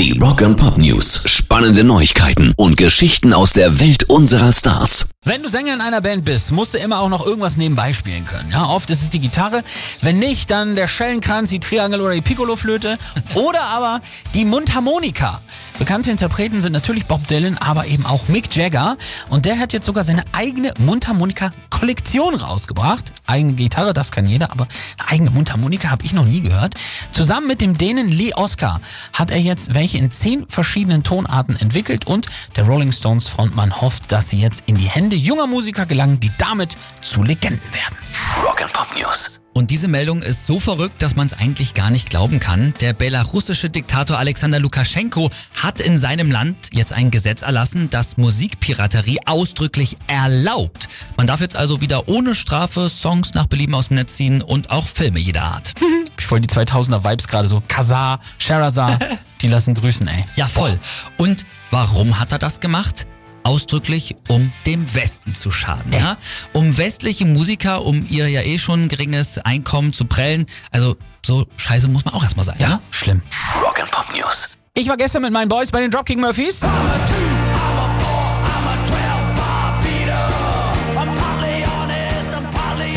Die Rock and Pop News. Spannende Neuigkeiten und Geschichten aus der Welt unserer Stars. Wenn du Sänger in einer Band bist, musst du immer auch noch irgendwas nebenbei spielen können. Ja, oft ist es die Gitarre, wenn nicht, dann der Schellenkranz, die Triangel oder die Piccoloflöte oder aber die Mundharmonika. Bekannte Interpreten sind natürlich Bob Dylan, aber eben auch Mick Jagger. Und der hat jetzt sogar seine eigene Mundharmonika-Kollektion rausgebracht. Eigene Gitarre, das kann jeder, aber eigene Mundharmonika habe ich noch nie gehört. Zusammen mit dem Dänen Lee Oscar hat er jetzt welche in zehn verschiedenen Tonarten entwickelt und der Rolling Stones Frontmann hofft, dass sie jetzt in die Hände junger Musiker gelangen, die damit zu Legenden werden. Rock and Pop News. Und diese Meldung ist so verrückt, dass man es eigentlich gar nicht glauben kann. Der belarussische Diktator Alexander Lukaschenko hat in seinem Land jetzt ein Gesetz erlassen, das Musikpiraterie ausdrücklich erlaubt. Man darf jetzt also wieder ohne Strafe Songs nach Belieben aus dem Netz ziehen und auch Filme jeder Art. Ich voll die 2000er Vibes gerade so. Kazar, Sherazar, die lassen grüßen, ey. Ja, voll. Und warum hat er das gemacht? Ausdrücklich, um dem Westen zu schaden, ja? Um westliche Musiker, um ihr ja eh schon geringes Einkommen zu prellen. Also, so scheiße muss man auch erstmal sein, ja? Schlimm. Rock and Pop News. Ich war gestern mit meinen Boys bei den Dropkick Murphys.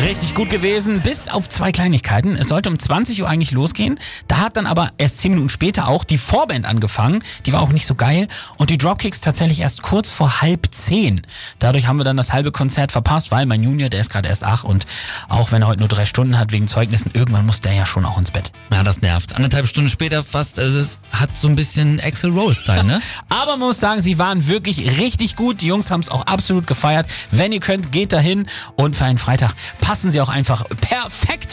Richtig gut gewesen, bis auf zwei Kleinigkeiten. Es sollte um 20 Uhr eigentlich losgehen. Da hat dann aber erst 10 Minuten später auch die Vorband angefangen. Die war auch nicht so geil. Und die Dropkicks tatsächlich erst kurz vor halb zehn. Dadurch haben wir dann das halbe Konzert verpasst, weil mein Junior, der ist gerade erst acht und auch wenn er heute nur drei Stunden hat wegen Zeugnissen, irgendwann muss der ja schon auch ins Bett. Ja, das nervt. Anderthalb Stunden später fast, also es hat so ein bisschen Axel Rose-Style, ne? Aber man muss sagen, sie waren wirklich richtig gut. Die Jungs haben es auch absolut gefeiert. Wenn ihr könnt, geht dahin und für einen Freitag passen sie auch einfach perfekt